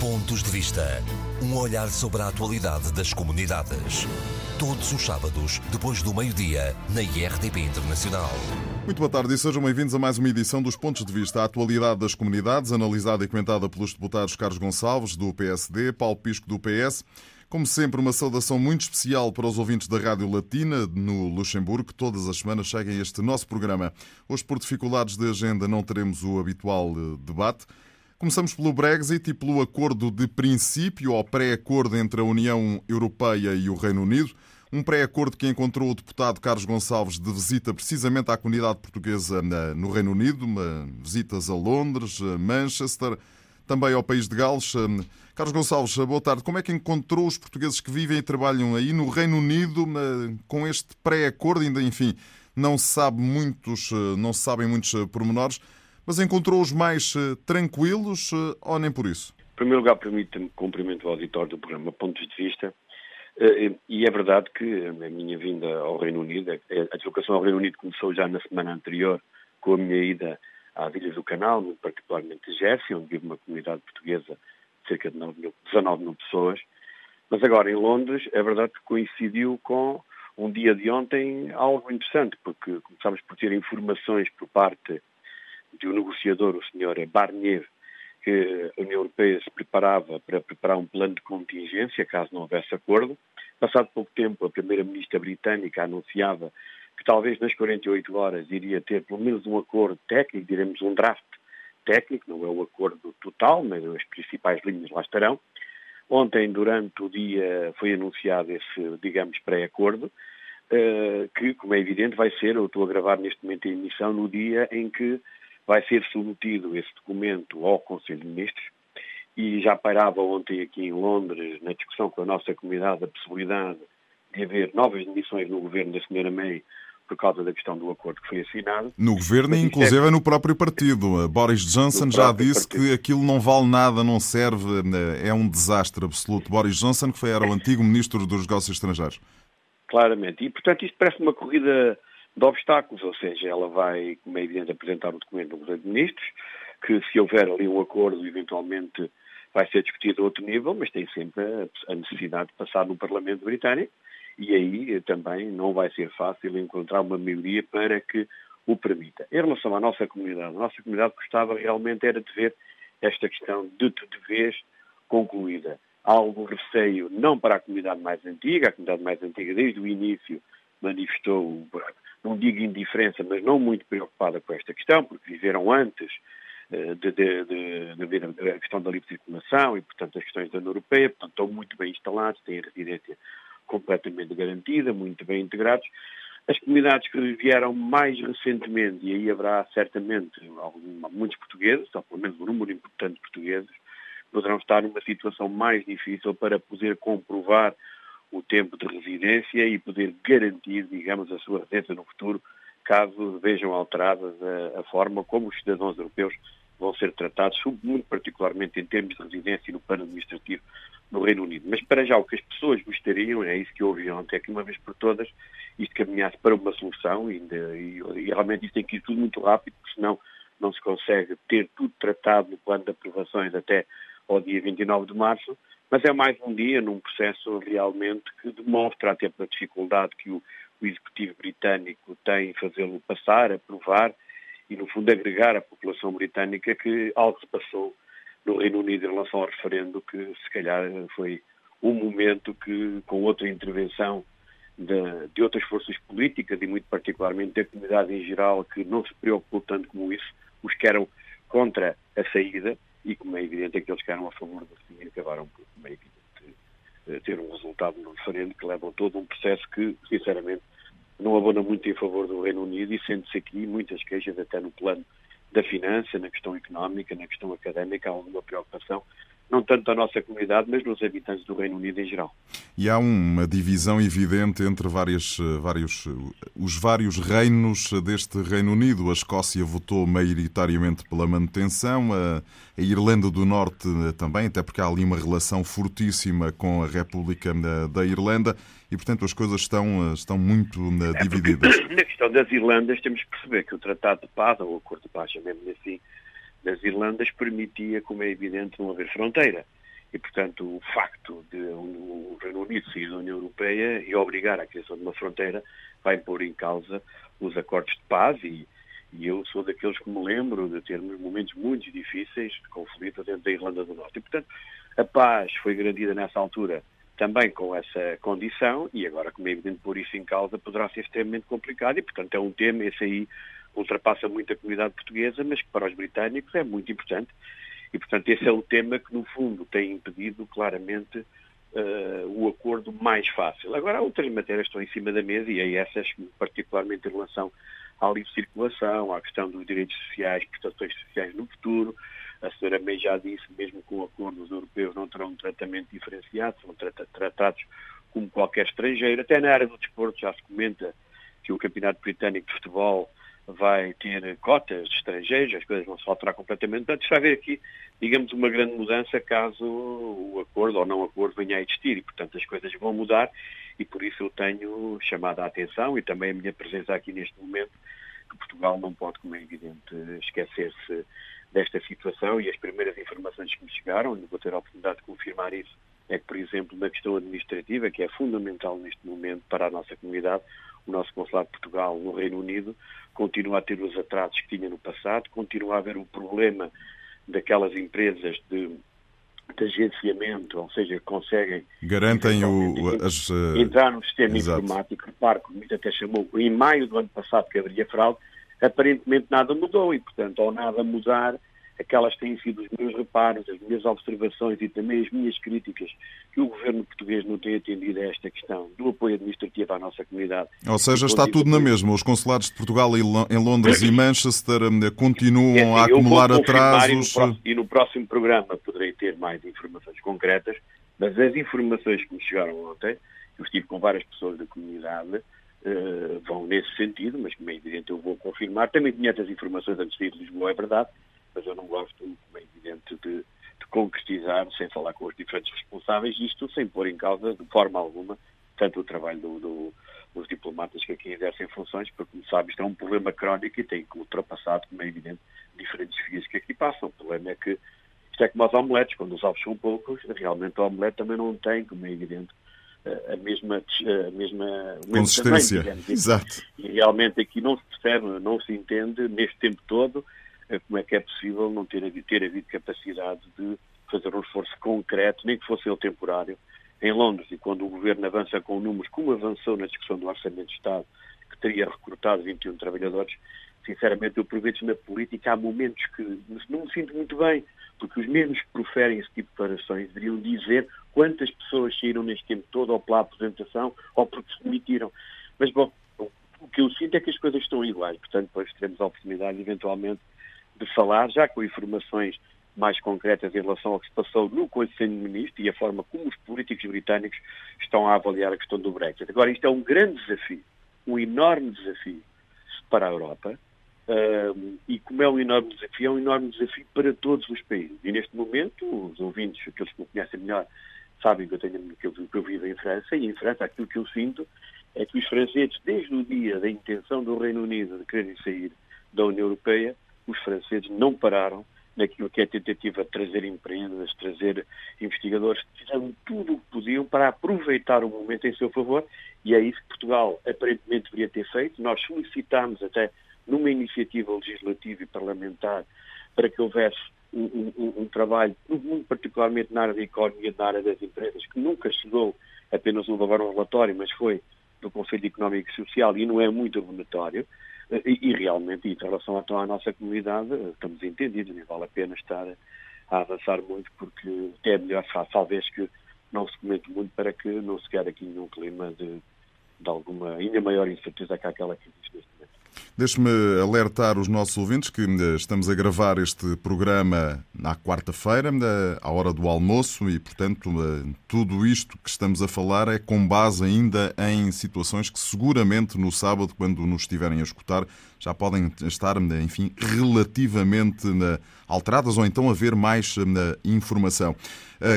Pontos de Vista. Um olhar sobre a atualidade das comunidades. Todos os sábados, depois do meio-dia, na IRTP Internacional. Muito boa tarde e sejam bem-vindos a mais uma edição dos Pontos de Vista. A atualidade das comunidades, analisada e comentada pelos deputados Carlos Gonçalves, do PSD, Paulo Pisco, do PS. Como sempre, uma saudação muito especial para os ouvintes da Rádio Latina no Luxemburgo, que todas as semanas seguem este nosso programa. Hoje, por dificuldades de agenda, não teremos o habitual eh, debate. Começamos pelo Brexit e pelo acordo de princípio ou pré-acordo entre a União Europeia e o Reino Unido. Um pré-acordo que encontrou o deputado Carlos Gonçalves de visita precisamente à comunidade portuguesa no Reino Unido, visitas a Londres, a Manchester, também ao país de Gales. Eh, Carlos Gonçalves, boa tarde. Como é que encontrou os portugueses que vivem e trabalham aí no Reino Unido com este pré-acordo? Ainda, enfim, não se sabe muitos, eh, não se sabem muitos pormenores, mas encontrou-os mais tranquilos ou nem por isso? Em primeiro lugar, permita-me cumprimento o auditório do programa Pontos de Vista eh, e é verdade que a minha vinda ao Reino Unido, a deslocação ao Reino Unido começou já na semana anterior com a minha ida às Ilhas do Canal, particularmente Jersey, onde vive uma comunidade portuguesa de cerca de 9 mil, 19 mil pessoas. Mas agora em Londres, é verdade que coincidiu com um dia de ontem algo interessante, porque começámos por ter informações por parte de um negociador, o Sr. Barnier, que a União Europeia se preparava para preparar um plano de contingência caso não houvesse acordo. Passado pouco tempo, a primeira-ministra britânica anunciava que talvez nas 48 horas iria ter pelo menos um acordo técnico, diremos um draft técnico, não é o acordo total, mas as principais linhas lá estarão. Ontem, durante o dia, foi anunciado esse, digamos, pré-acordo, eh, que, como é evidente, vai ser, eu estou a gravar neste momento a emissão, no dia em que vai ser submetido esse documento ao Conselho de Ministros e já pairava ontem aqui em Londres, na discussão com a nossa comunidade, a possibilidade de haver novas demissões no governo da Sra. May por causa da questão do acordo que foi assinado. No governo e inclusive é... no próprio partido. Boris Johnson já disse partido. que aquilo não vale nada, não serve, é um desastre absoluto. Boris Johnson, que foi, era o antigo ministro dos negócios estrangeiros. Claramente. E, portanto, isto parece uma corrida de obstáculos, ou seja, ela vai, como é evidente, apresentar um documento no Conselho de Ministros, que se houver ali um acordo, eventualmente vai ser discutido a outro nível, mas tem sempre a necessidade de passar no Parlamento Britânico e aí eh, também não vai ser fácil encontrar uma maioria para que o permita. Em relação à nossa comunidade, a nossa comunidade gostava realmente era de ver esta questão de, de vez concluída. Há algum receio, não para a comunidade mais antiga, a comunidade mais antiga desde o início manifestou não digo indiferença, mas não muito preocupada com esta questão, porque viveram antes eh, de, de, de, de ver a questão da livre circulação e, portanto, as questões da União Europeia, portanto, estão muito bem instalados, têm a residência completamente garantida, muito bem integrados. As comunidades que vieram mais recentemente, e aí haverá certamente muitos portugueses, ou pelo menos um número importante de portugueses, poderão estar numa situação mais difícil para poder comprovar o tempo de residência e poder garantir, digamos, a sua residência no futuro, caso vejam alteradas a, forma como os cidadãos europeus vão ser tratados, muito particularmente em termos de residência no plano administrativo no Reino Unido. Mas para já o que as pessoas gostariam, é isso que ouvi ontem, é que uma vez por todas isto caminhasse para uma solução e, e, e realmente isto tem que ir tudo muito rápido, porque senão não se consegue ter tudo tratado no plano de aprovações até ao dia 29 de março mas é mais um dia num processo realmente que demonstra até pela dificuldade que o, o Executivo britânico tem em fazê-lo passar, aprovar e, no fundo, agregar à população britânica que algo se passou no Reino Unido em relação ao referendo, que se calhar foi um momento que, com outra intervenção de, de, outras forças políticas e muito particularmente da comunidade em geral, que não se preocupou tanto como isso, os que eram contra a saída, e como é evidente aqueles que eram a favor do fim acabaram por, como é evidente, eh, ter um resultado no referendo que leva a todo um processo que, sinceramente, não abona muito em favor do Reino Unido e sente-se aqui muitas queixas até no plano da finança, na questão económica, na questão académica, há alguma preocupação não tanto da nossa comunidade, mas dos habitantes do Reino Unido em geral. E há uma divisão evidente entre várias, eh, vários, eh, os vários reinos deste Reino Unido. A Escócia votou maioritariamente pela manutenção, a, a Irlanda do Norte eh, também, até porque há ali uma relação fortíssima com a República da, da Irlanda e, portanto, as coisas estão, estão muito é divididas. Na questão das Irlandas, temos que perceber que o Tratado de Paz, ou o Acordo de Paz, chamemos assim, das Irlandas permitia, como é evidente, não haver fronteira. e, portanto, o facto de o Reino Unido sair da União Europeia e obrigar a criação de uma fronteira vai pôr em causa os acordos de paz e, e eu sou daqueles que me lembro de termos momentos muito difíceis de conflito dentro da Irlanda do Norte. E, portanto, a paz foi garantida nessa altura também com essa condição e agora, como é evidente, pôr isso em causa poderá ser extremamente complicado e, portanto, é um tema, esse aí ultrapassa muito a comunidade portuguesa, mas que para os britânicos é muito importante e, portanto, esse é o tema que, no fundo, tem impedido claramente uh, o acordo mais fácil. Agora, outras matérias estão em cima da mesa e aí essas, particularmente em relação à livre circulação, à questão dos direitos sociais, prestações sociais no futuro. A senhora May já disse, mesmo com o acordo, os europeus não terão um tratamento diferenciado, são tratados como qualquer estrangeiro. Até na área do desporto já se comenta que o Campeonato Britânico de Futebol vai ter cotas de estrangeiros, as coisas vão se alterar completamente. Portanto, está a haver aqui, digamos, uma grande mudança caso o acordo ou não acordo venha a existir e, portanto, as coisas vão mudar e por isso eu tenho chamado a atenção e também a minha presença aqui neste momento que Portugal não pode, como é evidente, esquecer-se desta situação e as primeiras informações que me chegaram, e vou ter a oportunidade de confirmar isso, é que, por exemplo, na questão administrativa, que é fundamental neste momento para a nossa comunidade, o nosso consulado de Portugal no Reino Unido continua a ter os atrasos que tinha no passado, continua a haver o problema daquelas empresas de, de agenciamento, ou seja, conseguem garantem o, as, uh... entrar no sistema Exato. informático, repare que o até chamou em maio do ano passado que haveria fraude, aparentemente nada mudou e, portanto, ao nada mudar, aquelas têm sido os meus reparos, as minhas observações e também as minhas críticas que o governo português não tem atendido a esta questão do apoio administrativo à nossa comunidade. Ou seja, está tudo na mesma. Os consulados de Portugal em Londres e Manchester eh, continuam é, assim, a acumular atrasos. E no, próximo, e no próximo programa poderei ter mais informações concretas, mas as informações que me chegaram ontem, eu estive com várias pessoas da comunidade, Uh, vão nesse sentido, mas como é evidente eu vou confirmar. Também tinha essas informações antes de ir de Lisboa, é verdade, mas eu não gosto, como é evidente, de, de concretizar, sem falar com os diferentes responsáveis, isto sem pôr em causa, de forma alguma, tanto o trabalho do, do, dos diplomatas que aqui exercem funções, porque, como sabe, isto é um problema crónico e tem ultrapassado, como é evidente, diferentes vias que aqui passam. O problema é que isto é como as omeletes, quando os ovos são poucos, realmente a omelete também não tem, como é evidente, a mesma, a mesma consistência. Tamanho, Exato. E realmente aqui não se percebe, não se entende, neste tempo todo, eh, como é que é possível não ter, ter havido capacidade de fazer um esforço concreto, nem que fosse ele temporário, em Londres. E quando o Governo avança com números, como avançou na discussão do Orçamento de Estado, que teria recrutado 21 trabalhadores, sinceramente eu aproveito na política, há momentos que não me sinto muito bem, porque os mesmos que proferem esse tipo de declarações deveriam dizer quantas pessoas saíram neste tempo todo, ou pela apresentação, ou porque se demitiram. Mas, bom, o que eu sinto é que as coisas estão iguais, portanto, depois teremos a oportunidade, eventualmente, de falar, já com informações mais concretas em relação ao que se passou no Conselho de Ministros e a forma como os políticos britânicos estão a avaliar a questão do Brexit. Agora, isto é um grande desafio, um enorme desafio para a Europa, um, e como é um enorme desafio, é um enorme desafio para todos os países. E neste momento, os ouvintes, aqueles que me conhecem melhor, sabem que eu, tenho, que eu, que eu vivo em França, e em França aquilo que eu sinto é que os franceses, desde o dia da intenção do Reino Unido de quererem sair da União Europeia, os franceses não pararam naquilo que é a tentativa de trazer empresas, trazer investigadores, fizeram tudo o que podiam para aproveitar o momento em seu favor e é isso que Portugal aparentemente deveria ter feito. Nós solicitámos até numa iniciativa legislativa e parlamentar para que houvesse um, um, um trabalho, muito particularmente na área da economia, na área das empresas, que nunca chegou apenas um um relatório, mas foi do Conselho Económico e Social e não é muito abonatório. E, realmente, em relação então, à nossa comunidade, estamos entendidos, nem vale a pena estar a avançar muito, porque é melhor, talvez, que não se comente muito para que não se quede aqui nenhum clima de, de alguma ainda maior incerteza que aquela que existe neste momento. Deixe-me alertar os nossos ouvintes que eh, estamos a gravar este programa na quarta-feira, eh, à hora do almoço, e, portanto, eh, tudo isto que estamos a falar é com base ainda em situações que seguramente no sábado, quando nos estiverem a escutar, já podem estar, enfim, relativamente alteradas ou então haver mais informação.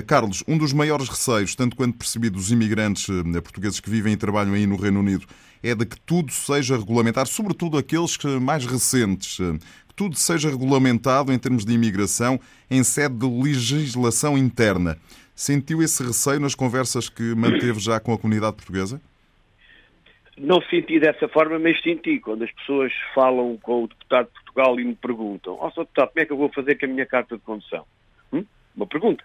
Carlos, um dos maiores receios, tanto quanto percebi, dos imigrantes portugueses que vivem e trabalham aí no Reino Unido é de que tudo seja regulamentar, sobretudo aqueles mais recentes, que tudo seja regulamentado em termos de imigração em sede de legislação interna. Sentiu esse receio nas conversas que manteve já com a comunidade portuguesa? Não senti dessa forma, mas senti quando as pessoas falam com o deputado de Portugal e me perguntam: Ó, oh, Sr. Deputado, como é que eu vou fazer com a minha carta de condução? Hum? Uma pergunta.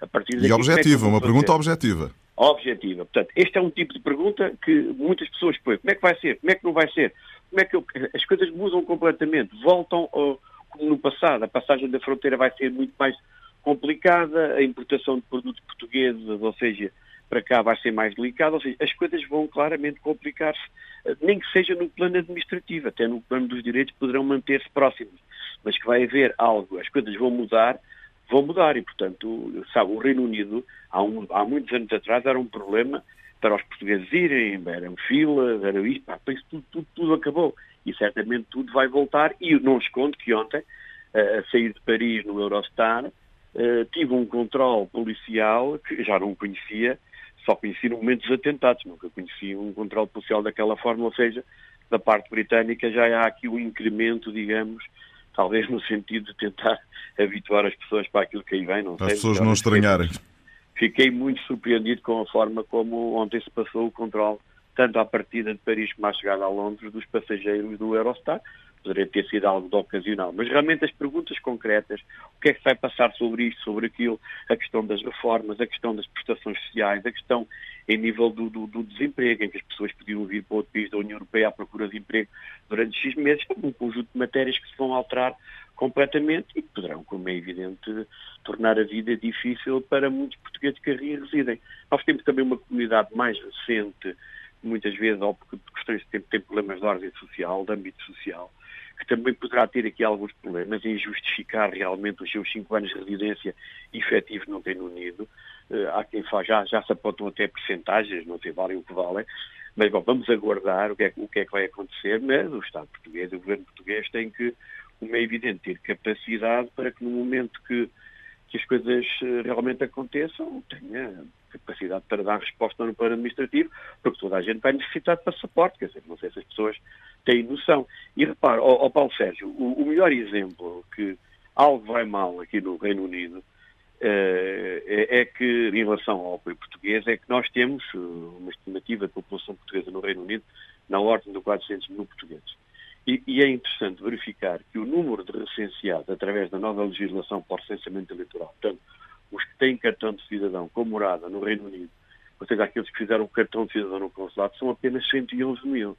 A partir daqui, e objetiva, é uma pergunta objetiva. Objetiva. Portanto, este é um tipo de pergunta que muitas pessoas põem. Como é que vai ser? Como é que não vai ser? Como é que eu... As coisas mudam completamente. Voltam ao... como no passado. A passagem da fronteira vai ser muito mais complicada, a importação de produtos portugueses, ou seja, para cá vai ser mais delicada, ou seja, as coisas vão claramente complicar-se, nem que seja no plano administrativo, até no plano dos direitos poderão manter-se próximos, mas que vai haver algo, as coisas vão mudar, vão mudar e, portanto, sabe, o Reino Unido, há, um, há muitos anos atrás, era um problema para os portugueses irem, eram filas, era isto, pá, isso tudo, tudo, tudo, acabou. E certamente tudo vai voltar. E não escondo que ontem, a sair de Paris no Eurostar, tive um controle policial que já não conhecia, só conheci no momento dos atentados, nunca conheci um controle policial daquela forma, ou seja, da parte britânica já há aqui um incremento, digamos, talvez no sentido de tentar habituar as pessoas para aquilo que aí vem, não As sei, pessoas não estranharem. Fiquei muito surpreendido com a forma como ontem se passou o controle, tanto à partida de Paris como à chegada a Londres, dos passageiros do Eurostar. Poderia ter sido algo de ocasional. Mas realmente as perguntas concretas, o que é que vai passar sobre isto, sobre aquilo, a questão das reformas, a questão das prestações sociais, a questão em nível do, do, do, desemprego, em que as pessoas podiam vir para outro país da União Europeia à procura de emprego durante X meses, um conjunto de matérias que se vão alterar completamente e que poderão, como é evidente, tornar a vida difícil para muitos portugueses que ali residem. Nós temos também uma comunidade mais recente, muitas vezes, ou porque questões de tempo, tem problemas de ordem social, de âmbito social, que também poderá ter aqui alguns problemas em justificar realmente os seus cinco anos de residência efetivos no Reino Unido. Uh, há quem faz, já, já se apontam até percentagens, não sei, valem o que valem, mas bom, vamos aguardar o que, é, o que é que vai acontecer, mas o Estado português, o governo português tem que, como é evidente, ter capacidade para que no momento que, que as coisas eh, realmente aconteçam, tenha capacidade para dar resposta no plano administrativo, porque toda a gente vai necessitar de passaporte, quer dizer, não sei se as pessoas têm noção. E repare, ó, Paulo Sérgio, o, o, melhor exemplo que algo vai mal aqui no Reino Unido uh, é, é, que, em relação ao apoio português, é que nós temos eh, uma estimativa de população portuguesa no Reino Unido na ordem de 400 mil portugueses. E, e, é interessante verificar que o número de recenseados através da nova legislação para o recenseamento eleitoral, portanto, os que têm cartão de cidadão com morada no Reino Unido, ou seja, aqueles que fizeram o cartão de cidadão no consulado, são apenas 111 mil.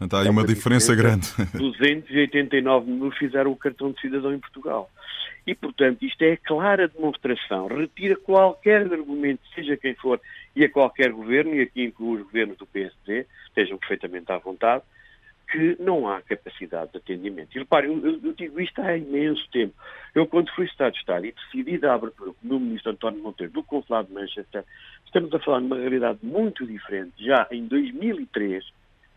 Então há aí é uma, uma diferença, diferença grande. 289 mil fizeram o cartão de cidadão em Portugal. E, portanto, isto é a clara demonstração, retira qualquer argumento, seja quem for, e a qualquer governo, e aqui inclui os governos do PSD, estejam perfeitamente à vontade, que não há capacidade de atendimento. E repare, eu, eu, digo isto há imenso tempo. Eu, quando fui Estado de Estado e decidi dar abertura com o meu ministro António Monteiro do Consulado de Manchester, estamos a falar de uma realidade muito diferente. Já em 2003,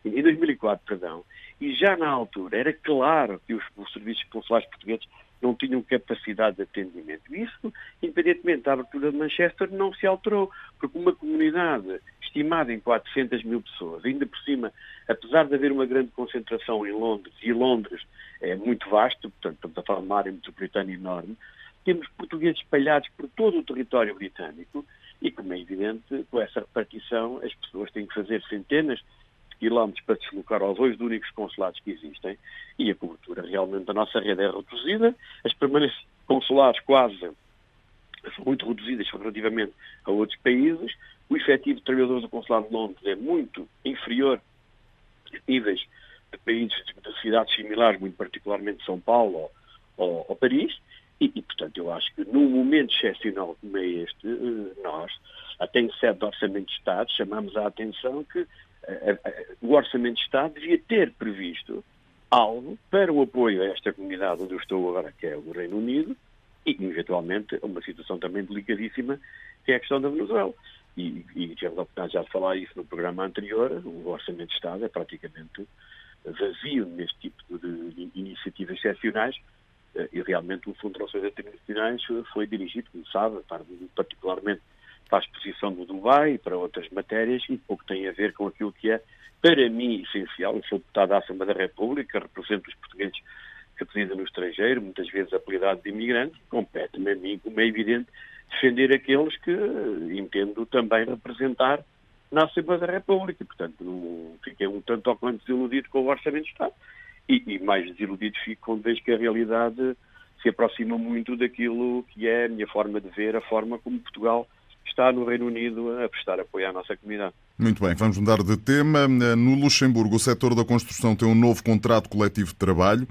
em 2004, perdão, e já na altura era claro que os, os serviços consulares portugueses não tinham capacidade de atendimento. Isso, independentemente da abertura de Manchester, não se alterou, porque uma comunidade estimada em 400 mil pessoas, ainda por cima, apesar de haver uma grande concentração em Londres, e Londres é muito vasto, portanto, estamos a falar de uma área metropolitana enorme, temos portugueses espalhados por todo o território britânico e, como é evidente, com essa repartição as pessoas têm que fazer centenas quilómetros para deslocar aos dois únicos consulados que existem e a cobertura realmente da nossa rede é reduzida. As permanências consulares quase são muito reduzidas relativamente a outros países. O efetivo de trabalhadores do Consulado de Londres é muito inferior a níveis de países, de cidades similares, muito particularmente São Paulo ou, ou, Paris. E, e, portanto, eu acho que num momento excepcional como é este, eh, nós, até em sede de Orçamento de Estado, chamamos a atenção que o Orçamento de Estado devia ter previsto algo para o apoio a esta comunidade onde eu estou agora, que é o Reino Unido, e, eventualmente, uma situação também delicadíssima, que é a questão da Venezuela. E, e tivemos a oportunidade já de falar isso no programa anterior, o Orçamento de Estado é praticamente vazio neste tipo de, de iniciativas excepcionais, eh, e realmente o Fundo de Relações Internacionais foi dirigido, como sabe, particularmente para a exposição do Dubai e para outras matérias e pouco tem a ver com aquilo que é, para mim, essencial. Eu sou deputado da Assembleia da República, represento os portugueses resida no estrangeiro, muitas vezes apelidado de imigrante, compete-me a mim, como é evidente, defender aqueles que entendo também representar na Assembleia da República. Portanto, não, fiquei um tanto ou quanto desiludido com o Orçamento de Estado. E, e mais desiludido fico quando vejo que a realidade se aproxima muito daquilo que é a minha forma de ver, a forma como Portugal está no Reino Unido a prestar apoio à nossa comunidade. Muito bem, vamos mudar de tema. No Luxemburgo, o setor da construção tem um novo contrato coletivo de trabalho.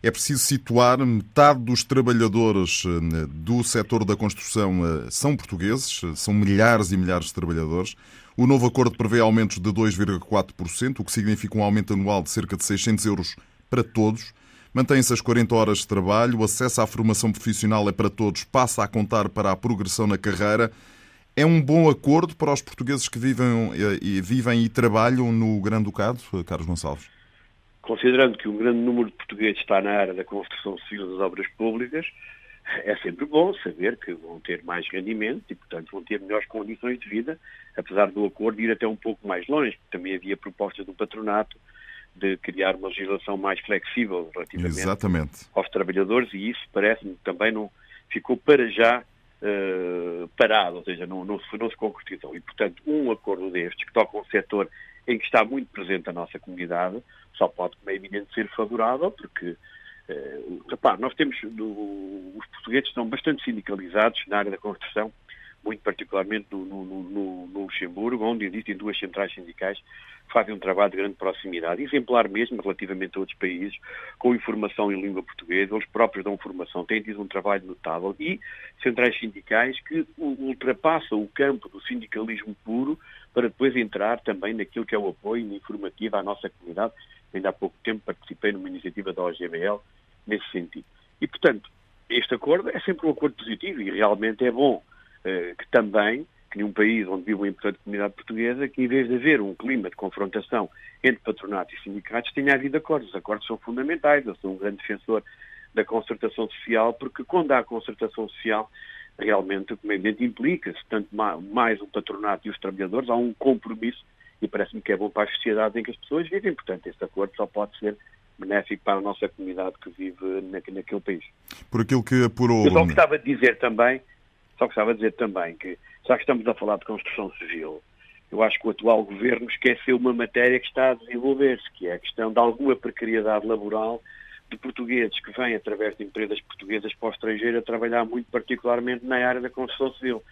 É preciso situar metade dos trabalhadores eh, do setor da construção eh, são portugueses, são milhares e milhares de trabalhadores. O novo acordo prevê aumentos de 2,4%, o que significa um aumento anual de cerca de 600 euros para todos. Mantém-se as 40 horas de trabalho, o acesso à formação profissional é para todos, passa a contar para a progressão na carreira. É um bom acordo para os portugueses que vivem eh, e, vivem e trabalham no Grande Ducado, Carlos Gonçalves? Considerando que um grande número de portugueses está na área da construção civil das obras públicas, é sempre bom saber que vão ter mais rendimento e, portanto, vão ter melhores condições de vida, apesar do acordo ir até um pouco mais longe. Também havia propostas do patronato de criar uma legislação mais flexível relativamente Exatamente. aos trabalhadores e isso parece-me também não ficou para já uh, parado, ou seja, não, não, se, não se concretizou. E, portanto, um acordo destes, que toca um setor em que está muito presente a nossa comunidade, só pode, como é evidente, ser favorável, porque uh, nós temos, do, os portugueses estão bastante sindicalizados na área da construção, muito particularmente no, no, no, no, Luxemburgo, onde existem duas centrais sindicais que fazem um trabalho de grande proximidade, exemplar mesmo relativamente a outros países, com informação em língua portuguesa, eles próprios dão formação, têm tido um trabalho notável, e centrais sindicais que ultrapassam o campo do sindicalismo puro para depois entrar também naquilo que é o apoio informativo à nossa comunidade. Ainda há pouco tempo participei numa iniciativa da OGBL nesse sentido. E, portanto, este acordo é sempre um acordo positivo e realmente é bom que também, que num país onde vive uma importante comunidade portuguesa, que em vez de haver um clima de confrontação entre patronatos e sindicatos, tenha havido acordos. Os acordos são fundamentais. Eu sou um grande defensor da concertação social, porque quando há concertação social, realmente, como é evidente, implica-se tanto mais o patronato e os trabalhadores, há um compromisso e parece-me que é bom para a sociedade em que as pessoas vivem. Portanto, este acordo só pode ser benéfico para a nossa comunidade que vive naquele país. Por aquilo que apurou... Eu só gostava de dizer também só gostava de dizer também que, já que estamos a falar de construção civil, eu acho que o atual governo esqueceu uma matéria que está a desenvolver-se, que é a questão de alguma precariedade laboral de portugueses que vêm através de empresas portuguesas para o estrangeiro a trabalhar muito particularmente na área da construção civil.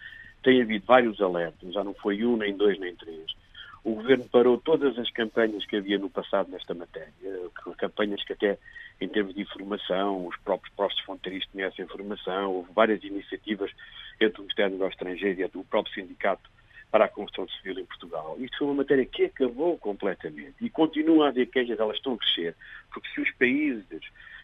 Tem havido vários alertas, já não foi um, nem dois, nem três. O governo parou todas as campanhas que havia no passado nesta matéria, campanhas que até em termos de informação, os próprios postos fronteiristas conhecem a informação, houve várias iniciativas entre o Ministério do Estrangeiro e o próprio sindicato para a construção civil em Portugal. Isto foi uma matéria que acabou completamente e continua a haver queixas, elas estão a crescer, porque se os países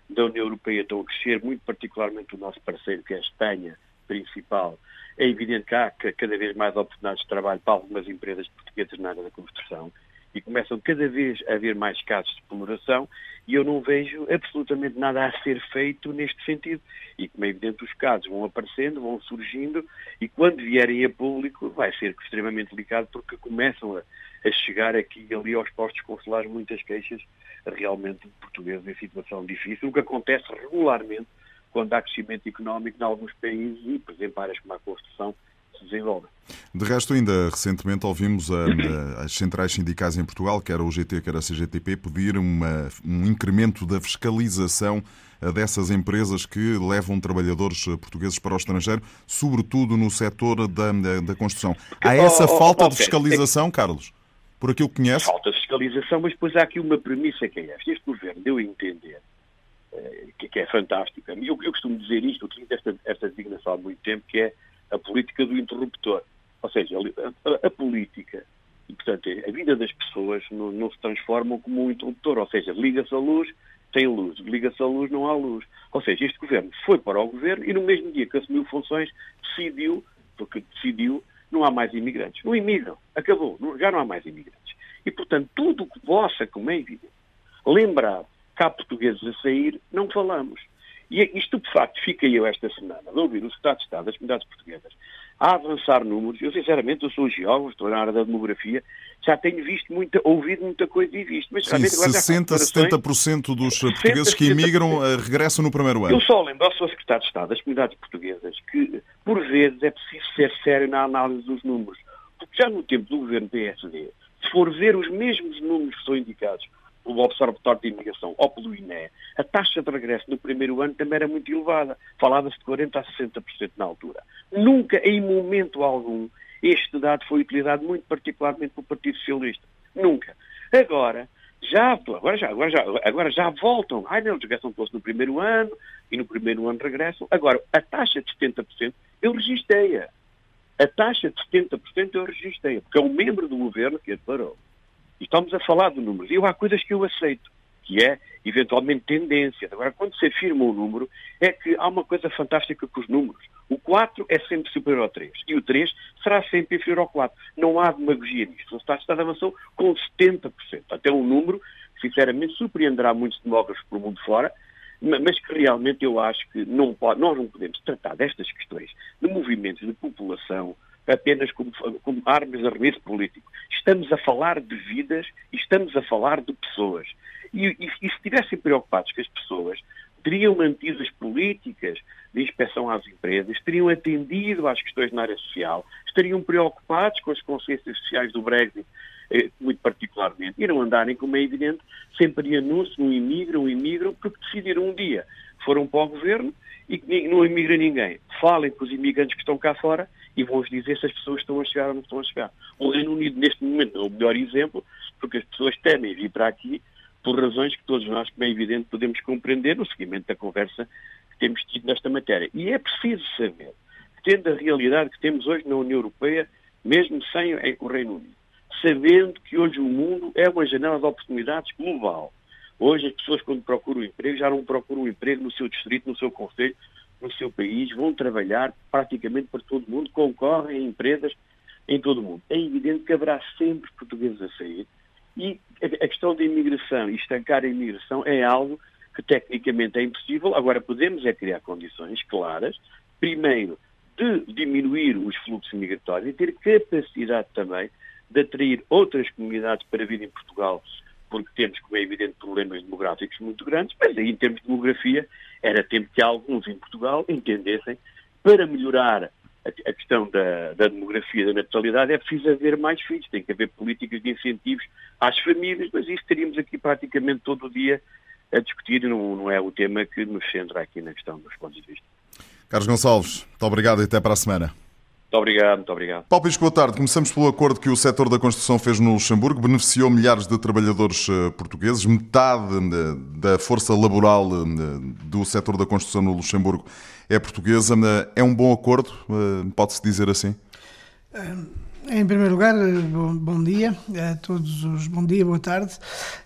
da União Europeia estão a crescer, muito particularmente o nosso parceiro, que é a Espanha, principal, é evidente que há cada vez mais oportunidades de trabalho para algumas empresas portuguesas na área da construção e começam cada vez a haver mais casos de exploração e eu não vejo absolutamente nada a ser feito neste sentido. E como é evidente, os casos vão aparecendo, vão surgindo e quando vierem a público vai ser extremamente delicado porque começam a, a chegar aqui e ali aos postos consulares muitas queixas realmente de portugueses em situação difícil, o que acontece regularmente quando há crescimento económico em alguns países e, por exemplo, áreas como a construção se desenvolvem. De resto, ainda recentemente ouvimos a, a, as centrais sindicais em Portugal, quer o GT, quer a CGTP, pedir uma, um incremento da fiscalização eh, dessas empresas que levam trabalhadores eh, portugueses para o estrangeiro, sobretudo no setor da, da, da construção. Há essa oh, oh, falta oh, de fiscalização, Carlos? Por aquilo que conhece? Falta de fiscalização, mas depois há aqui uma premissa que é esta. Este governo deu a entender que, que, é fantástica. Eu, eu costumo dizer isto, utilizo esta, esta designação há muito tempo, que é a política do interruptor. Ou seja, a, a, política e, portanto, a vida das pessoas não, não, se transforma como um interruptor. Ou seja, liga-se a luz, tem luz. Liga-se a luz, não há luz. Ou seja, este governo foi para o governo e no mesmo dia que assumiu funções decidiu, porque decidiu, não há mais imigrantes. Não imigram. Acabou. Já não há mais imigrantes. E, portanto, tudo o que possa, como é evidente, lembrar que há portugueses a sair, não falamos. E, isto, de facto, fica eu esta semana a ouvir o Estado de Estado das comunidades portuguesas a avançar números. Eu, sinceramente, eu sou geógrafo, estou na área da demografia, já tenho visto muita, ouvido muita coisa e visto. Mas, Sim, 60, 70% dos 60, portugueses que imigram uh, regressam no primeiro ano. Eu só lembro ao Sr. Secretário de Estado das Comunidades Portuguesas que, por vezes, é preciso ser sério na análise dos números. Porque já no tempo do governo PSD, se for ver os mesmos números que são indicados pelo Observatório de Imigração ou pelo INE, a taxa de regresso no primeiro ano também era muito elevada. Falava-se de 40% a 60% na altura. Nunca, em momento algum, este dado foi utilizado muito particularmente pelo Partido Socialista. Nunca. Agora, já, agora já, agora já, agora já voltam. Ai, não, eles regressam todos no primeiro ano e no primeiro ano regressam. Agora, a taxa de 70% eu registrei-a. A taxa de 70% eu registrei-a, porque é um membro do governo que a declarou. E estamos a falar de números. E eu há coisas que eu aceito, que é, eventualmente, tendências. Agora, quando se afirma um número, é que há uma coisa fantástica com os números. O 4 é sempre superior ao 3. E o 3 será sempre inferior ao 4. Não há demagogia nisto. O Estado Estado avançou com 70%. Até um número sinceramente, surpreenderá muitos demógrafos pelo mundo fora, mas que realmente eu acho que não pode, nós não podemos tratar destas questões de movimentos de população apenas como, como armas de arremesso político. Estamos a falar de vidas e estamos a falar de pessoas. E, e, e se estivessem preocupados com as pessoas, teriam mantido as políticas de inspeção às empresas, teriam atendido às questões na área social, estariam preocupados com as consequências sociais do Brexit, eh, muito particularmente, e não andarem, como é evidente, sempre em anúncio, um imigram, um imigram, porque decidiram um dia, foram para o governo e não imigra ninguém. Falem com os imigrantes que estão cá fora e vão-vos dizer se as pessoas estão a chegar ou não estão a chegar. O Reino Unido, neste momento, é o melhor exemplo, porque as pessoas temem vir para aqui por razões que todos nós, como é evidente, podemos compreender no seguimento da conversa que temos tido nesta matéria. E é preciso saber tendo a realidade que temos hoje na União Europeia, mesmo sem o Reino Unido, sabendo que hoje o mundo é uma janela de oportunidades global. Hoje as pessoas, quando procuram emprego, já não procuram emprego no seu distrito, no seu conselho, no seu país, vão trabalhar praticamente para todo o mundo, concorrem em empresas em todo o mundo. É evidente que haverá sempre portugueses a sair, e a questão da imigração e estancar a imigração é algo que tecnicamente é impossível. Agora, podemos é criar condições claras, primeiro, de diminuir os fluxos migratórios e ter capacidade também de atrair outras comunidades para vir em Portugal, porque temos, como é evidente, problemas demográficos muito grandes, mas aí, em termos de demografia, era tempo que alguns em Portugal entendessem para melhorar a, questão da, da demografia, da natalidade, é preciso haver mais filhos, tem que haver políticas de incentivos às famílias, mas isso teríamos aqui praticamente todo o dia a discutir, não, não é o tema que nos centra aqui na questão dos pontos de vista. Carlos Gonçalves, muito obrigado e até para a semana. Muito obrigado, muito obrigado. Paulo Pisco, boa tarde. Começamos pelo acordo que o setor da construção fez no Luxemburgo. Beneficiou milhares de trabalhadores eh, portugueses. Metade eh, da força laboral eh, do setor da construção no Luxemburgo é portuguesa. É um bom acordo, pode-se dizer assim? Em primeiro lugar, bom, bom, dia a todos os bom dia, boa tarde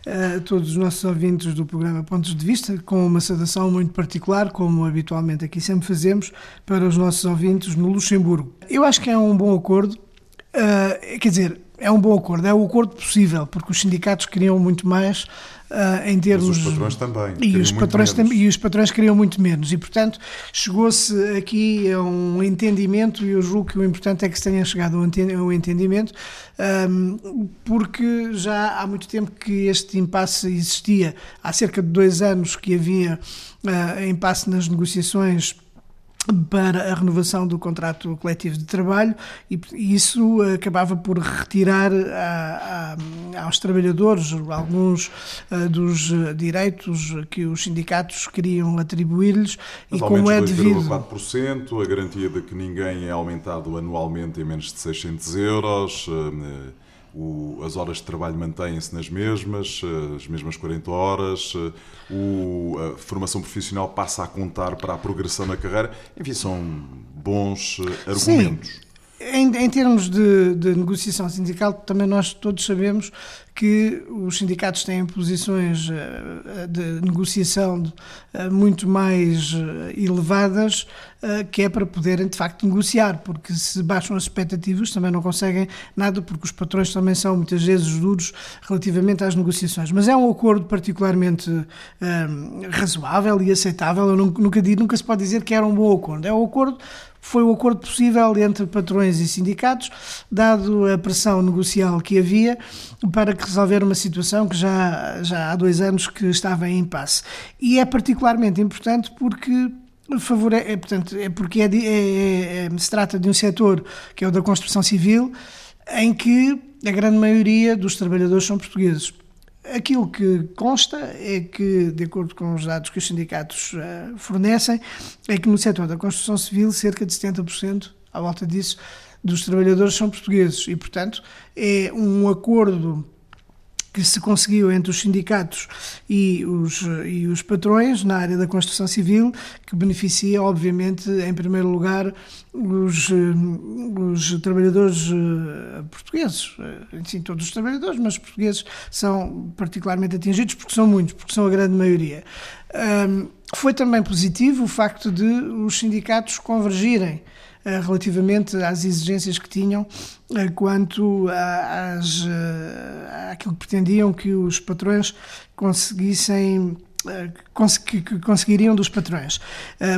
a todos os nossos ouvintes do programa Pontos de Vista, com uma saudação muito particular, como habitualmente aqui sempre fazemos, para os nossos ouvintes no Luxemburgo. Eu acho que é um bom acordo, uh, quer dizer, é um bom acordo, é o acordo possível, porque os sindicatos queriam muito mais uh, em termos. Mas os patrões também. E os patrões, tam... e os patrões queriam muito menos. E, portanto, chegou-se aqui a um entendimento, e eu julgo que o importante é que se tenha chegado a um entendimento, um, porque já há muito tempo que este impasse existia. Há cerca de dois anos que havia uh, impasse nas negociações para a renovação do contrato coletivo de trabalho e isso acabava por retirar a, a, aos trabalhadores alguns uh, dos direitos que os sindicatos queriam atribuir-lhes e como é devido 4%, a garantia de que ninguém é aumentado anualmente em menos de 600 euros uh, o, as horas de trabalho mantêm-se nas mesmas, eh, as mesmas 40 horas, eh, o, a formação profissional passa a contar para a progressão na carreira. Enfim, são bons eh, argumentos. Sim. Em, em, termos de, de, negociação sindical, também nós todos sabemos que os sindicatos têm posições de negociação muito mais elevadas eh, que é para poderem de facto negociar, porque se baixam as expectativas também não conseguem nada, porque os patrões também são muitas vezes duros relativamente às negociações. Mas é um acordo particularmente eh, razoável e aceitável. Eu nunca, nunca, nunca se pode dizer que era um bom acordo. É um acordo foi o acordo possível entre patrões e sindicatos, dado a pressão negocial que havia para resolver uma situação que já, já há dois anos que estava em impasse. E é particularmente importante porque favore... é, portanto, é porque é, é, é, se trata de um setor que é o da construção civil, em que a grande maioria dos trabalhadores são portugueses. Aquilo que consta é que, de acordo com os dados que os sindicatos uh, fornecem, é que no setor da construção civil cerca de 70%, à volta disso, dos trabalhadores são portugueses. E, portanto, é um acordo que se conseguiu entre os sindicatos e os, e os patrões na área da construção civil, que beneficia, obviamente, em primeiro lugar, os, os trabalhadores eh, portugueses, eh, sim, todos os trabalhadores, mas os portugueses são particularmente atingidos porque são muitos, porque são a grande maioria. foi também positivo o facto de os sindicatos convergirem eh, relativamente às exigências que tinham eh, quanto às, eh, àquilo que pretendiam que os patrões conseguissem que conseguiriam dos patrões,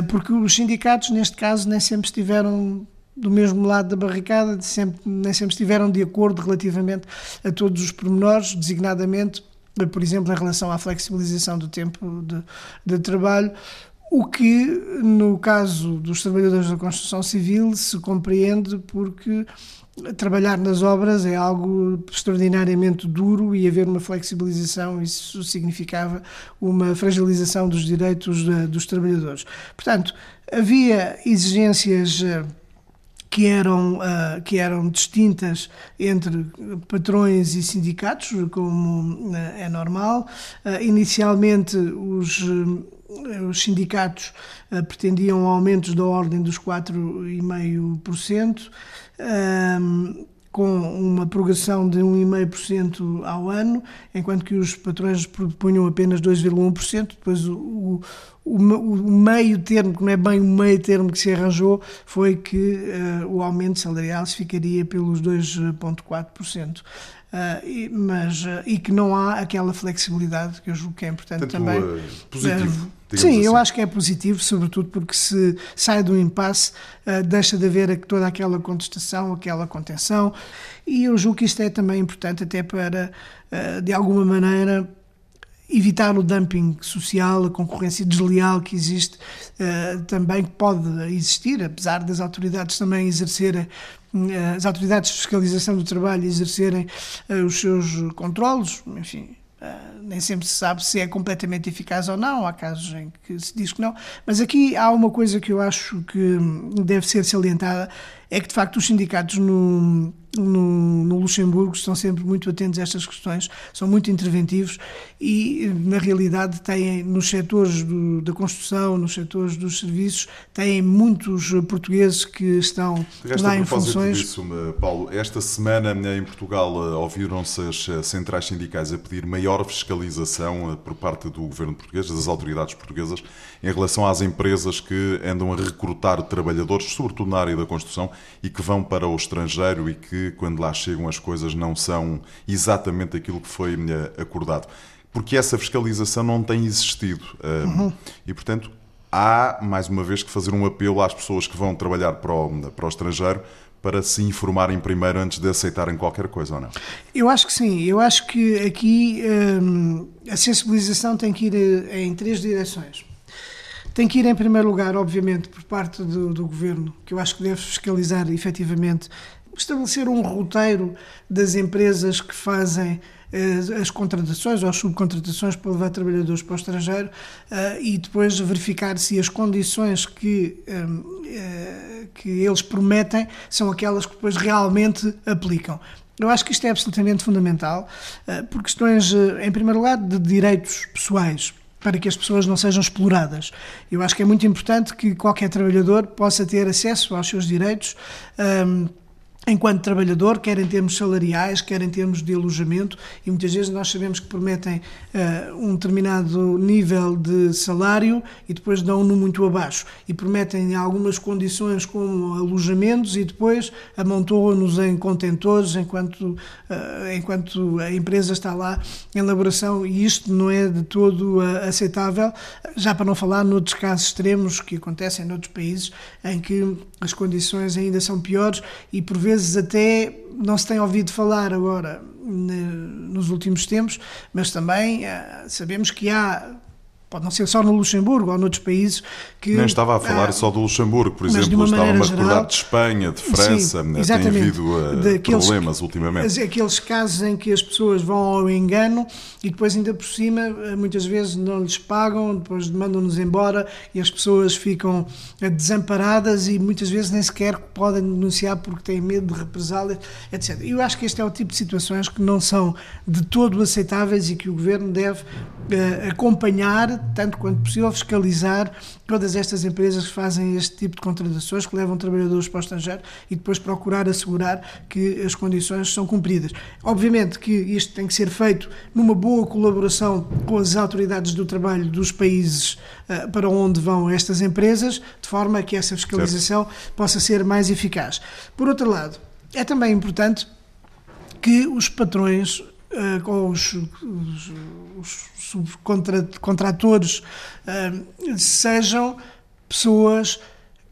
porque os sindicatos neste caso nem sempre estiveram do mesmo lado da barricada, sempre, nem sempre estiveram de acordo relativamente a todos os pormenores, designadamente, por exemplo, em relação à flexibilização do tempo de, de trabalho, o que, no caso dos trabalhadores da construção civil, se compreende porque trabalhar nas obras é algo extraordinariamente duro e haver uma flexibilização, isso significava uma fragilização dos direitos dos trabalhadores. Portanto, havia exigências eh, que eram, uh, que eram distintas entre patrões e sindicatos, como uh, é normal. Inicialmente, os, os sindicatos pretendiam aumentos da ordem dos 4,5%. Um, com uma progressão de 1,5% ao ano, enquanto que os patrões propunham apenas 2,1%. Depois o, o, o, meio termo, que não é bem o meio termo que se arranjou, foi que uh, o aumento salarial se ficaria pelos 2,4%. Uh, e, mas, uh, e que não há aquela flexibilidade que eu julgo que é importante Tanto, também. Uh, positivo. sim, assim. eu acho que é positivo, sobretudo porque se sai do impasse, deixa de haver toda aquela contestação, aquela contenção, e eu julgo que isto é também importante até para, de alguma maneira, evitar o dumping social, a concorrência desleal que existe, uh, também pode existir, apesar das autoridades também exercerem, uh, as autoridades de fiscalização do trabalho exercerem uh, os seus controlos, enfim, nem sempre se sabe se é completamente eficaz ou não, há casos em que se diz que não, mas aqui há uma coisa que eu acho que deve ser salientada, é que de facto os sindicatos no, no, no, Luxemburgo estão sempre muito atentos a estas questões, são muito interventivos e, na realidade, têm nos setores do, da construção, nos setores dos serviços, têm muitos portugueses que estão lá em funções. Disso, Paulo, esta semana em Portugal ouviram-se as centrais sindicais a pedir maior fiscalização eh, por parte do governo português, das autoridades portuguesas, em relação às empresas que andam a recrutar trabalhadores, sobretudo na área da construção, e que vão para o estrangeiro e que, quando lá chegam, as coisas não são exatamente aquilo que foi eh, acordado. Porque essa fiscalização não tem existido. Uhum. E, portanto, há, mais uma vez, que fazer um apelo às pessoas que vão trabalhar para o, para o estrangeiro para se informarem primeiro antes de aceitarem qualquer coisa ou não? Eu acho que sim. Eu acho que aqui hum, a sensibilização tem que ir eh, em três direções. Tem que ir, em primeiro lugar, obviamente, por parte do, do governo, que eu acho que deve fiscalizar efetivamente, estabelecer um roteiro das empresas que fazem eh, as contratações ou as subcontratações para levar trabalhadores para o estrangeiro eh, e depois verificar se as condições que, eh, que eles prometem são aquelas que depois realmente aplicam. Eu acho que isto é absolutamente fundamental por questões, em primeiro lugar, de direitos pessoais para que as pessoas não sejam exploradas. Eu acho que é muito importante que qualquer trabalhador possa ter acesso aos seus direitos. Um, enquanto trabalhador, quer em termos salariais, quer em termos de alojamento, e muitas vezes nós sabemos que prometem uh, um determinado nível de salário e depois dão-no muito abaixo. E prometem algumas condições como alojamentos e depois amontoam-nos em contentores enquanto, uh, enquanto a empresa está lá em elaboração e isto não é de todo uh, aceitável, já para não falar noutros casos extremos que acontecem noutros países em que as condições ainda são piores e por vezes vezes até não se tem ouvido falar agora nos últimos tempos, mas também eh, sabemos que há pode não ser só no Luxemburgo ou noutros países que... Nem estava a falar só do Luxemburgo, por exemplo, estava-me a recordar de Espanha, de França, sim, né? tem havido uh, daqueles, problemas ultimamente. Aqueles casos em que as pessoas vão ao engano e depois ainda por cima eh, muitas vezes não lhes pagam, depois mandam-nos embora e as pessoas ficam eh, desamparadas e muitas vezes nem sequer podem denunciar porque têm medo de represálias, etc. Eu acho que este é o tipo de situações que não são de todo aceitáveis e que o Governo deve uh, acompanhar tanto quanto possível, fiscalizar todas estas empresas que fazem este tipo de contratações, que levam trabalhadores para o estrangeiro e depois procurar assegurar que as condições são cumpridas. Obviamente que isto tem que ser feito numa boa colaboração com as autoridades do trabalho dos países uh, para onde vão estas empresas, de forma que essa fiscalização certo. possa ser mais eficaz. Por outro lado, é também importante que os patrões uh, com os, os, os subcontratores uh, sejam pessoas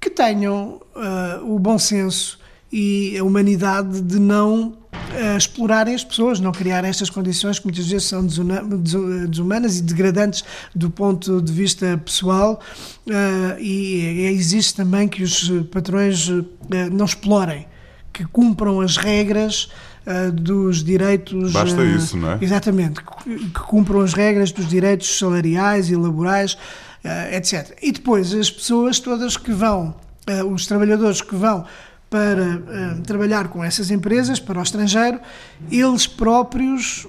que tenham uh, o bom senso e a humanidade de não uh, explorarem as pessoas, não criarem estas condições que muitas vezes são desumanas e degradantes do ponto de vista pessoal uh, e existe também que os patrões não explorem, que cumpram as regras uh, dos direitos. Basta uh, isso, não é? Exatamente, que, que, cumpram as regras dos direitos salariais e laborais, uh, etc. E depois as pessoas todas que vão, os trabalhadores que vão para trabalhar com essas empresas, para o estrangeiro, eles próprios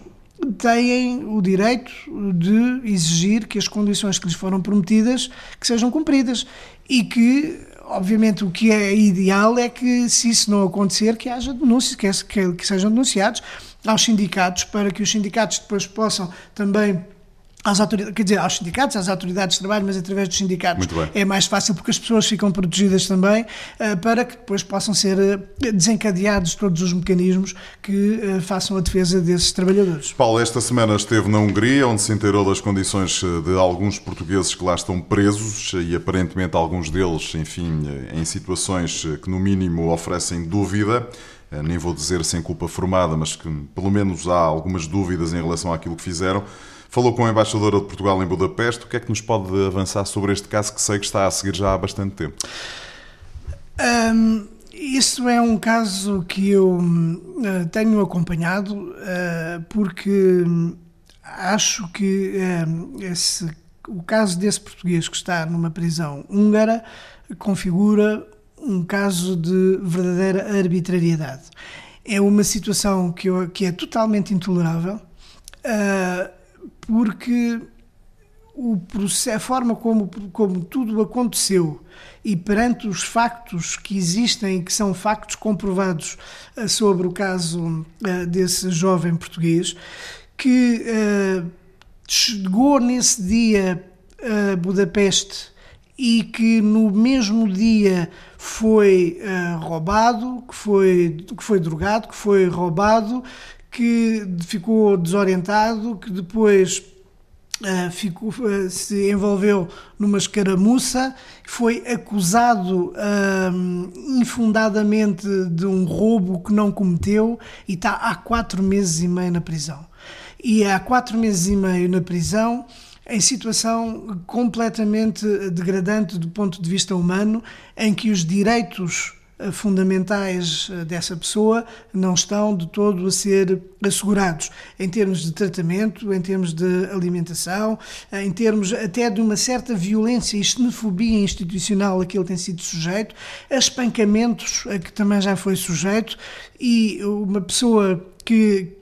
têm o direito de exigir que as condições que lhes foram prometidas que sejam cumpridas e que obviamente, o que é ideal é que, se isso não acontecer, que haja denúncias, que, que, que sejam denunciados aos sindicatos, para que os sindicatos depois possam também às autoridades, quer dizer, aos sindicatos, às autoridades de trabalho, mas através dos sindicatos é mais fácil porque as pessoas ficam protegidas também uh, para que depois possam ser uh, desencadeados todos os mecanismos que uh, façam a defesa desses trabalhadores. Paulo, esta semana esteve na Hungria, onde se inteirou das condições de alguns portugueses que lá estão presos e aparentemente alguns deles, enfim, em situações que no mínimo oferecem dúvida nem vou dizer sem culpa formada, mas que pelo menos há algumas dúvidas em relação àquilo que fizeram. Falou com a embaixadora de Portugal em Budapeste. O que é que nos pode avançar sobre este caso que sei que está a seguir já há bastante tempo? Um, isso é um caso que eu uh, tenho acompanhado uh, porque hum, acho que uh, esse, o caso desse português que está numa prisão húngara configura um caso de verdadeira arbitrariedade. É uma situação que, eu, que é totalmente intolerável. Uh, porque o a forma como, como tudo aconteceu e perante os factos que existem, que são factos comprovados uh, sobre o caso uh, desse jovem português, que uh, chegou nesse dia a Budapeste e que no mesmo dia foi roubado, que foi, que foi drogado, que foi roubado, que ficou desorientado, que depois uh, ficou, uh, se envolveu numa escaramuça, foi acusado uh, infundadamente de um roubo que não cometeu e está há quatro meses e meio na prisão. E há quatro meses e meio na prisão em situação completamente degradante do ponto de vista humano, em que os direitos fundamentais eh, dessa pessoa não estão de todo a ser assegurados, em termos de tratamento, em termos de alimentação, eh, em termos até de uma certa violência e xenofobia institucional a que ele tem sido sujeito, a espancamentos a que também já foi sujeito, e uma pessoa que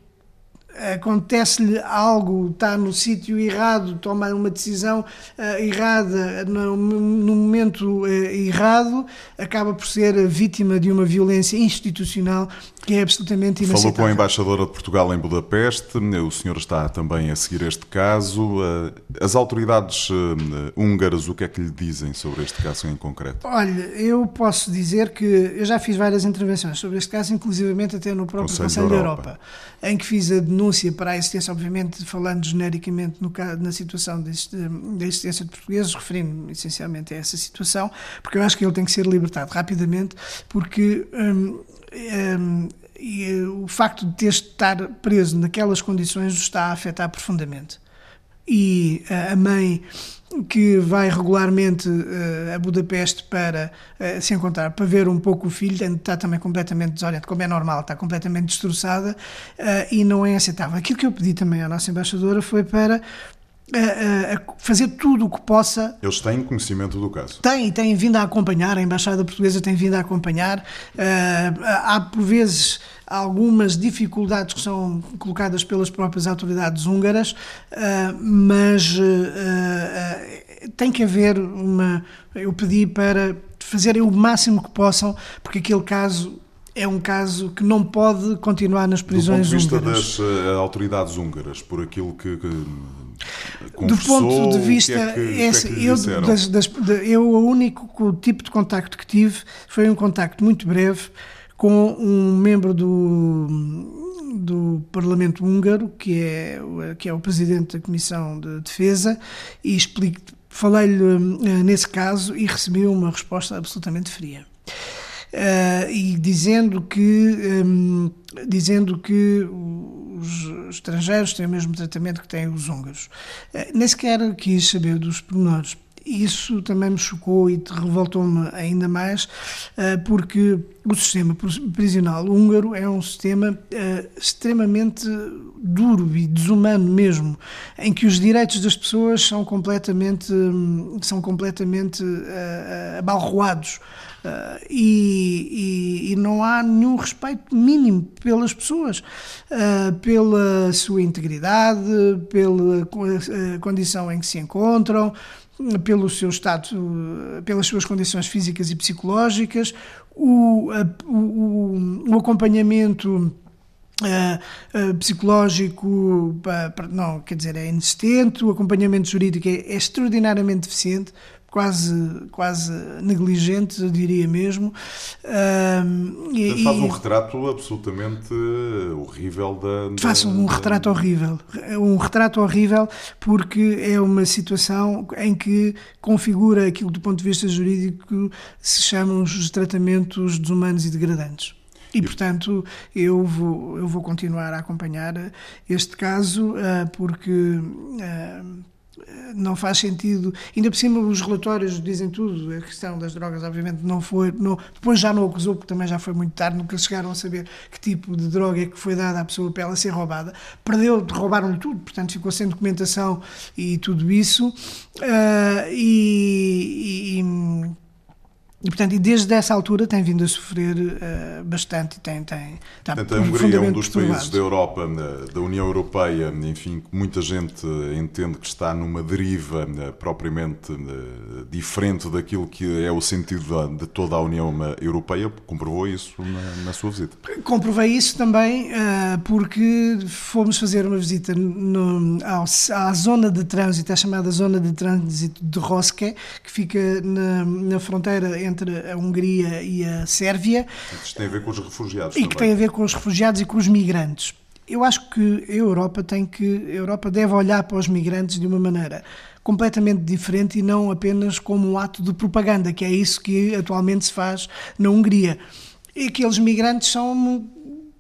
acontece-lhe algo, está no sítio errado, toma uma decisão uh, errada no, no momento uh, errado, acaba por ser vítima de uma violência institucional que é absolutamente inaceitável. Falou com a embaixadora de Portugal em Budapeste, o senhor está também a seguir este caso. Uh, as autoridades húngaras, o que é que lhe dizem sobre este caso em concreto? Olha, eu posso dizer que eu já fiz várias intervenções sobre este caso, inclusivamente até no próprio Conselho, Conselho da Europa. Europa, em que fiz a denúncia para a existência, obviamente, falando genericamente no, na situação da existência de portugueses, referindo-me essencialmente a essa situação, porque eu acho que ele tem que ser libertado rapidamente, porque. Hum, hum, e o facto de ter estar preso naquelas condições o está a afetar profundamente. E a mãe que vai regularmente uh, a Budapeste para se encontrar, para ver um pouco o filho, está também completamente desorientada, como é normal, está completamente destroçada e não é aceitável. Aquilo que eu pedi também à nossa embaixadora foi para fazer tudo o que possa. Eles têm conhecimento do caso? Têm, têm vindo a acompanhar, a Embaixada Portuguesa tem vindo a acompanhar. há, por vezes, algumas dificuldades que são colocadas pelas próprias autoridades húngaras, ah, mas ah, tem que haver uma. Eu pedi para fazerem o máximo que possam, porque aquele caso é um caso que não pode continuar nas prisões húngaras. Do ponto de vista húngaras. das autoridades húngaras, por aquilo que, que do ponto de vista, que é que, esse, é eu, das, das, eu o único tipo de contacto que tive foi um contacto muito breve com um membro do, do Parlamento húngaro, que é, que é o presidente da Comissão de Defesa, e falei-lhe uh, nesse caso e recebi uma resposta absolutamente fria. Uh, e dizendo que, um, dizendo que os estrangeiros têm o mesmo tratamento que têm os húngaros. Uh, nem sequer quis saber dos pormenores isso também me chocou e revoltou-me ainda mais, eh, porque o sistema prisional húngaro é um sistema eh, extremamente duro e desumano mesmo, em que os direitos das pessoas são completamente, hum, são completamente eh, abalroados. Uh, e, e, e, não há nenhum respeito mínimo pelas pessoas, uh, pela sua integridade, pela condição em que se encontram, pelo seu estado, pelas suas condições físicas e psicológicas, o, o, o acompanhamento Uh, uh, psicológico uh, não, quer dizer, é inexistente, o acompanhamento jurídico é, é extraordinariamente deficiente, quase, quase negligente, diria mesmo. e, faz um retrato absolutamente horrível da. faz um da... retrato horrível. Um retrato horrível porque é uma situação em que configura aquilo do ponto de vista jurídico se chamam os tratamentos desumanos e degradantes. E, portanto, eu vou, eu vou continuar a acompanhar este caso, uh, porque uh, não faz sentido. Ainda por cima, os relatórios dizem tudo. A questão das drogas, obviamente, não foi. Não, depois já não acusou, porque também já foi muito tarde. Nunca chegaram a saber que tipo de droga é que foi dada à pessoa para ela ser roubada. Perdeu, roubaram-lhe tudo, portanto, ficou sem documentação e tudo isso. Uh, e, e e, portanto, e desde essa altura tem vindo a sofrer uh, bastante. Tem, tem, está portanto, a Hungria é um dos países da Europa, da União Europeia, enfim, que muita gente entende que está numa deriva uh, propriamente uh, diferente daquilo que é o sentido de toda a União Europeia. Comprovou isso na, na sua visita? Comprovei isso também porque fomos fazer uma visita no, ao, à zona de trânsito, a chamada zona de trânsito de Roske, que fica na, na fronteira entre entre a Hungria e a Sérvia. Isto tem a ver com os refugiados. E também. que tem a ver com os refugiados e com os migrantes. Eu acho que a Europa tem que a Europa deve olhar para os migrantes de uma maneira completamente diferente e não apenas como um ato de propaganda, que é isso que atualmente se faz na Hungria. E aqueles migrantes são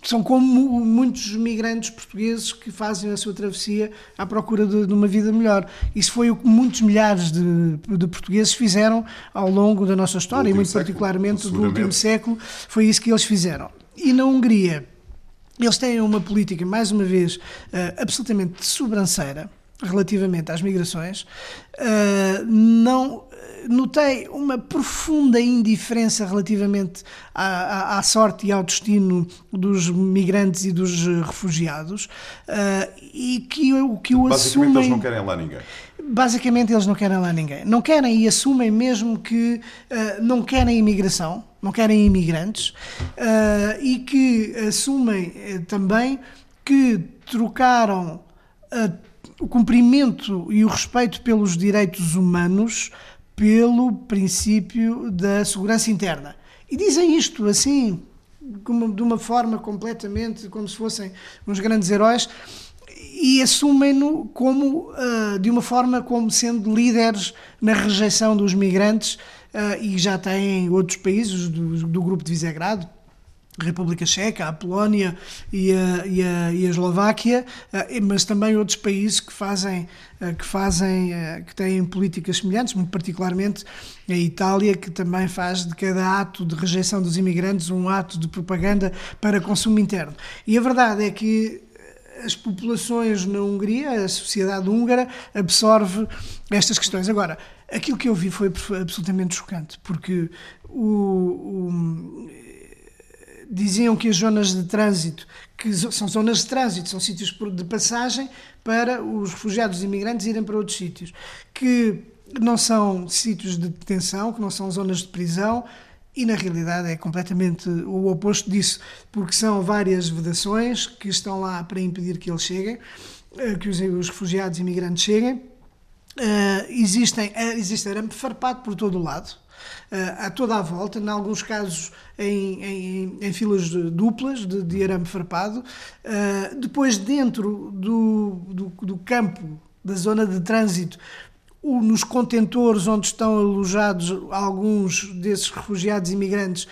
são como muitos migrantes portugueses que fazem a sua travessia à procura de, de uma vida melhor. Isso foi o que muitos milhares de, de portugueses fizeram ao longo da nossa história, e muito século, particularmente do último século, foi isso que eles fizeram. E na Hungria, eles têm uma política, mais uma vez, uh, absolutamente de sobranceira, relativamente às migrações, não notei uma profunda indiferença relativamente à, à, à, sorte e ao destino dos migrantes e dos refugiados uh, e que o que o Basicamente assumem... eles não querem lá ninguém. Basicamente eles não querem lá ninguém. Não querem e assumem mesmo que uh, não querem imigração, não querem imigrantes uh, e que assumem também que trocaram o cumprimento e o respeito pelos direitos humanos pelo princípio da segurança interna. E dizem isto assim, de uma forma completamente como se fossem uns grandes heróis e assumem-no como uh, de uma forma como sendo líderes na rejeição dos migrantes uh, e já têm outros países do, do grupo de Visegrado República Checa, a Polónia e a, e a, e a Eslováquia, eh, mas também outros países que fazem, eh, que fazem, eh, que têm políticas semelhantes, muito particularmente a Itália, que também faz de cada ato de rejeição dos imigrantes um ato de propaganda para consumo interno. E a verdade é que as populações na Hungria, a sociedade húngara, absorve estas questões. Agora, aquilo que eu vi foi absolutamente chocante, porque o, o diziam que as zonas de trânsito, que são zonas de trânsito, são sítios de passagem para os refugiados e imigrantes irem para outros sítios, que não são sítios de detenção, que não são zonas de prisão, e na realidade é completamente o oposto disso, porque são várias vedações que estão lá para impedir que eles cheguem, eh, que os, refugiados e imigrantes cheguem. Uh, existem, uh, existe arame farpado por todo o lado, a toda a volta, em alguns casos em, em, em filas duplas de, de arame farpado. depois, dentro do, do, do campo da zona de trânsito, nos contentores onde estão alojados alguns desses refugiados imigrantes,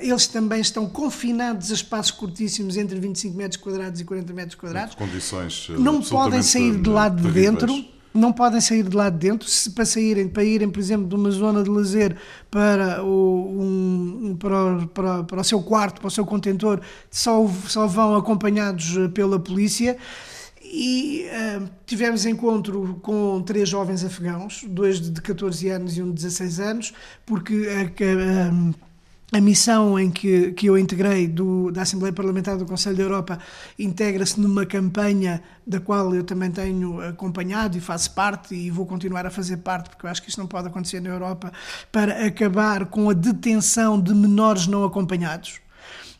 eles também estão confinados a espaços curtíssimos entre 25 metros quadrados e 40 metros quadrados. Condições não podem sair de lado de dentro não podem sair de lá de dentro. Se para saírem, para irem, por exemplo, de uma zona de lazer para o, um, para, para, para o seu quarto, para o seu contentor, só, só vão acompanhados eh, pela polícia. E uh, tivemos encontro com três jovens afegãos, dois de 14 anos e um de 16 anos, porque uh, uh, a missão em que, que eu integrei do, da Assembleia Parlamentar do Conselho da Europa integra-se numa campanha da qual eu também tenho acompanhado e faço parte e vou continuar a fazer parte, porque eu acho que isto não pode acontecer na Europa, para acabar com a detenção de menores não acompanhados.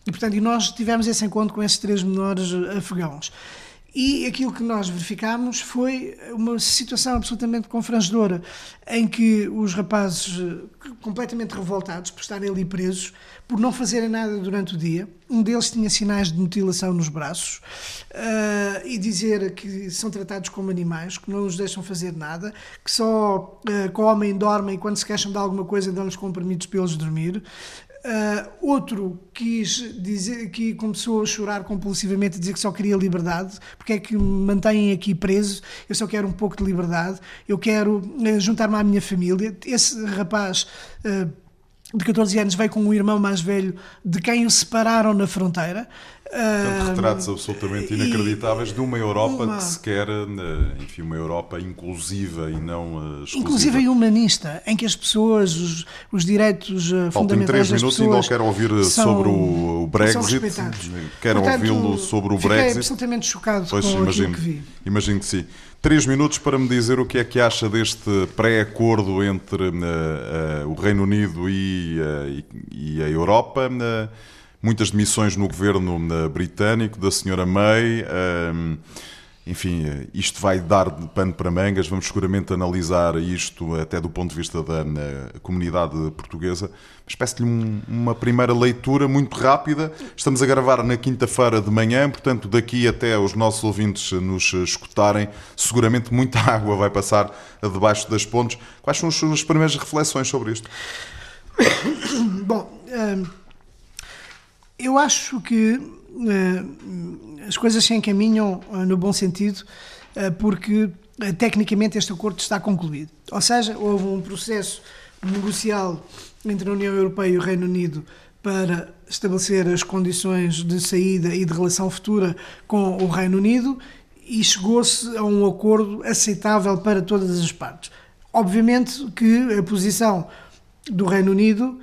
E, portanto, nós tivemos esse encontro com esses três menores afegãos. E aquilo que nós verificámos foi uma situação absolutamente confrangedora, em que os rapazes, eh, completamente revoltados por estarem ali presos, por não fazerem nada durante o dia, um deles tinha sinais de mutilação nos braços, uh, e dizer que são tratados como animais, que não os deixam fazer nada, que só uh, comem, dormem quando se queixam de alguma coisa dão-lhes comprimidos para eles dormir, Uh, outro quis dizer que começou a chorar compulsivamente, a dizer que só queria liberdade, porque é que me mantêm aqui preso, eu só quero um pouco de liberdade, eu quero uh, juntar-me à minha família. Esse rapaz uh, de 14 anos veio com um irmão mais velho de quem o separaram na fronteira. Portanto, retratos absolutamente inacreditáveis de uma Europa uma... que se quer, eh, enfim, uma Europa inclusiva e não uh, exclusiva. Inclusiva e humanista, em que as pessoas, os, os direitos uh, fundamentais das pessoas... minutos e não quero ouvir são, sobre o Brexit. Quero ouvi-lo sobre o Brexit. Fiquei absolutamente chocado pois, com imagino, que vi. Imagino que sim. Três minutos para me dizer o que é que acha deste pré-acordo entre uh, uh, o Reino Unido e, uh, e a Europa. Muitas demissões no governo britânico, da senhora May. enfim, isto vai dar pano para mangas. Vamos seguramente analisar isto até do ponto de vista da comunidade portuguesa espécie de um, uma primeira leitura muito rápida. Estamos a gravar na quinta-feira de manhã, portanto, daqui até os nossos ouvintes nos escutarem, seguramente muita água vai passar debaixo das pontes. Quais são as suas primeiras reflexões sobre isto? Bom, hum, eu acho que hum, as coisas se encaminham hum, no bom sentido, porque tecnicamente este acordo está concluído. Ou seja, houve um processo negocial entre a União Europeia e o Reino Unido para estabelecer as condições de saída e de relação futura com o Reino Unido e chegou-se a um acordo aceitável para todas as partes. Obviamente que a posição do Reino Unido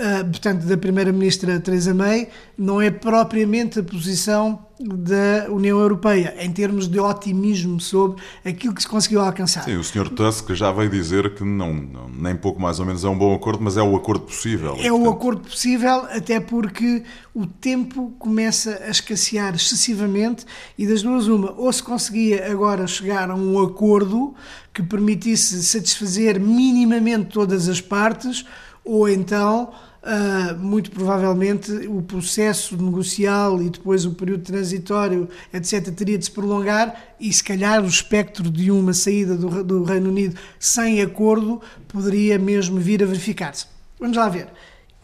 uh, portanto, da Primeira-Ministra Theresa May, não é propriamente a posição da União Europeia, em termos de otimismo sobre aquilo que se conseguiu alcançar. Sim, o Sr. Tusk já veio dizer que não, não, nem pouco mais ou menos é um bom acordo, mas é o acordo possível. É o acordo possível, até porque o tempo começa a escassear excessivamente e das duas uma, ou se conseguia agora chegar a um acordo que permitisse satisfazer minimamente todas as partes, ou então Uh, muito provavelmente o processo negocial e depois o período transitório, etc., teria de se prolongar e, se calhar, o espectro de uma saída do, do Reino Unido sem acordo poderia mesmo vir a verificar-se. Vamos lá ver.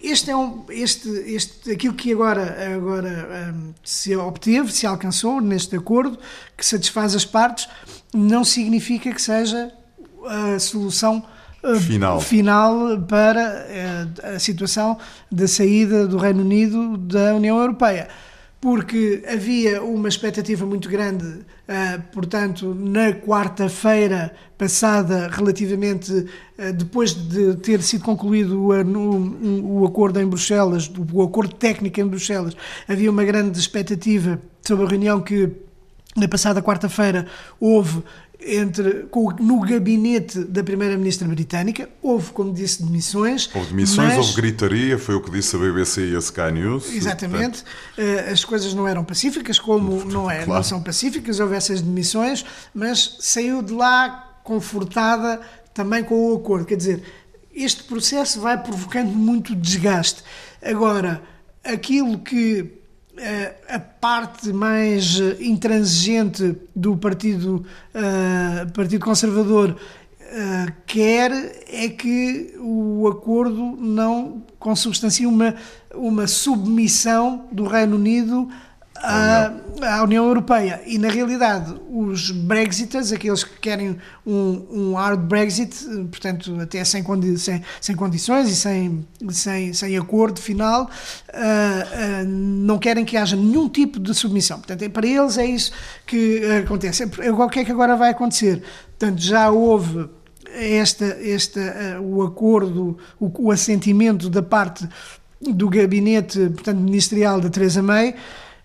Este é um, este, este, aquilo que agora, agora um, se obteve, se alcançou neste acordo, que satisfaz as partes, não significa que seja a solução final, final para eh, a situação da saída do Reino Unido da União Europeia. Porque havia uma expectativa muito grande, eh, portanto, na quarta-feira passada, relativamente eh, depois de ter sido concluído o, o acordo em Bruxelas, o acordo técnico em Bruxelas, havia uma grande expectativa sobre a reunião que na passada quarta-feira houve entre, com, no gabinete da Primeira-Ministra britânica. Houve, como disse, demissões. Houve demissões, mas... houve gritaria, foi o que disse a BBC e a Sky News. Exatamente. Portanto... As coisas não eram pacíficas, como não, é, claro. não são pacíficas, houve essas demissões, mas saiu de lá confortada também com o acordo. Quer dizer, este processo vai provocando muito desgaste. Agora, aquilo que a parte mais intransigente do Partido, uh, partido Conservador uh, quer é que o acordo não consubstancie uma, uma submissão do Reino Unido à, à União Europeia. E, na realidade, os Brexiters, aqueles que querem um, um hard Brexit, portanto, até sem, condi sem, sem condições e sem, sem, sem acordo final, uh, uh, não querem que haja nenhum tipo de submissão. Portanto, é, para eles é isso que acontece. O que é que agora vai acontecer? Portanto, já houve esta, esta, uh, o acordo, o, o assentimento da parte do gabinete portanto, ministerial da Theresa May,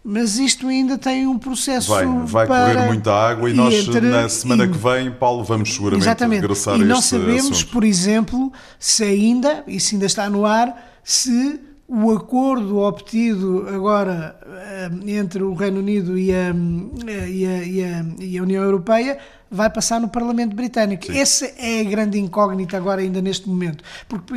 mas isto ainda tem um processo. Vai, vai para... correr muita água e, e nós, entre... na semana e... que vem, Paulo, vamos seguramente Exatamente. regressar e a não sabemos, assunto. por exemplo, se ainda, e se ainda está no ar, se o acordo obtido agora eh, entre o Reino Unido e a, eh, e a, a, e a União Europeia vai passar no Parlamento Britânico. Sim. Essa é a grande incógnita agora, ainda neste momento, porque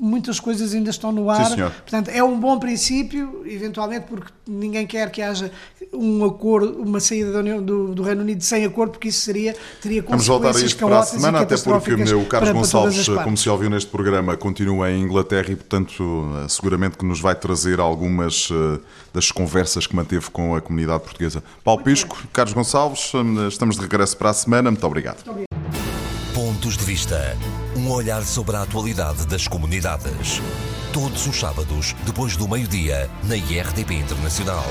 muitas coisas ainda estão no ar. Sim, Portanto, é um bom princípio, eventualmente, porque ninguém quer que haja um acordo, uma saída do, União, do, do Reino Unido sem acordo, porque isso seria, teria consequências Vamos voltar a isto para a semana, até porque o Carlos para, Gonçalves, para como se ouviu neste programa, continua em Inglaterra e, portanto, eh, seguramente que nos vai trazer algumas uh, das conversas que manteve com a comunidade portuguesa. Paulo Pisco. Carlos Gonçalves, eh, estamos de regresso para a semana. Muito obrigado. Muito obrigado. Pontos de Vista. Um olhar sobre a atualidade das comunidades. Todos os sábados, depois do meio-dia, na IRTP Internacional.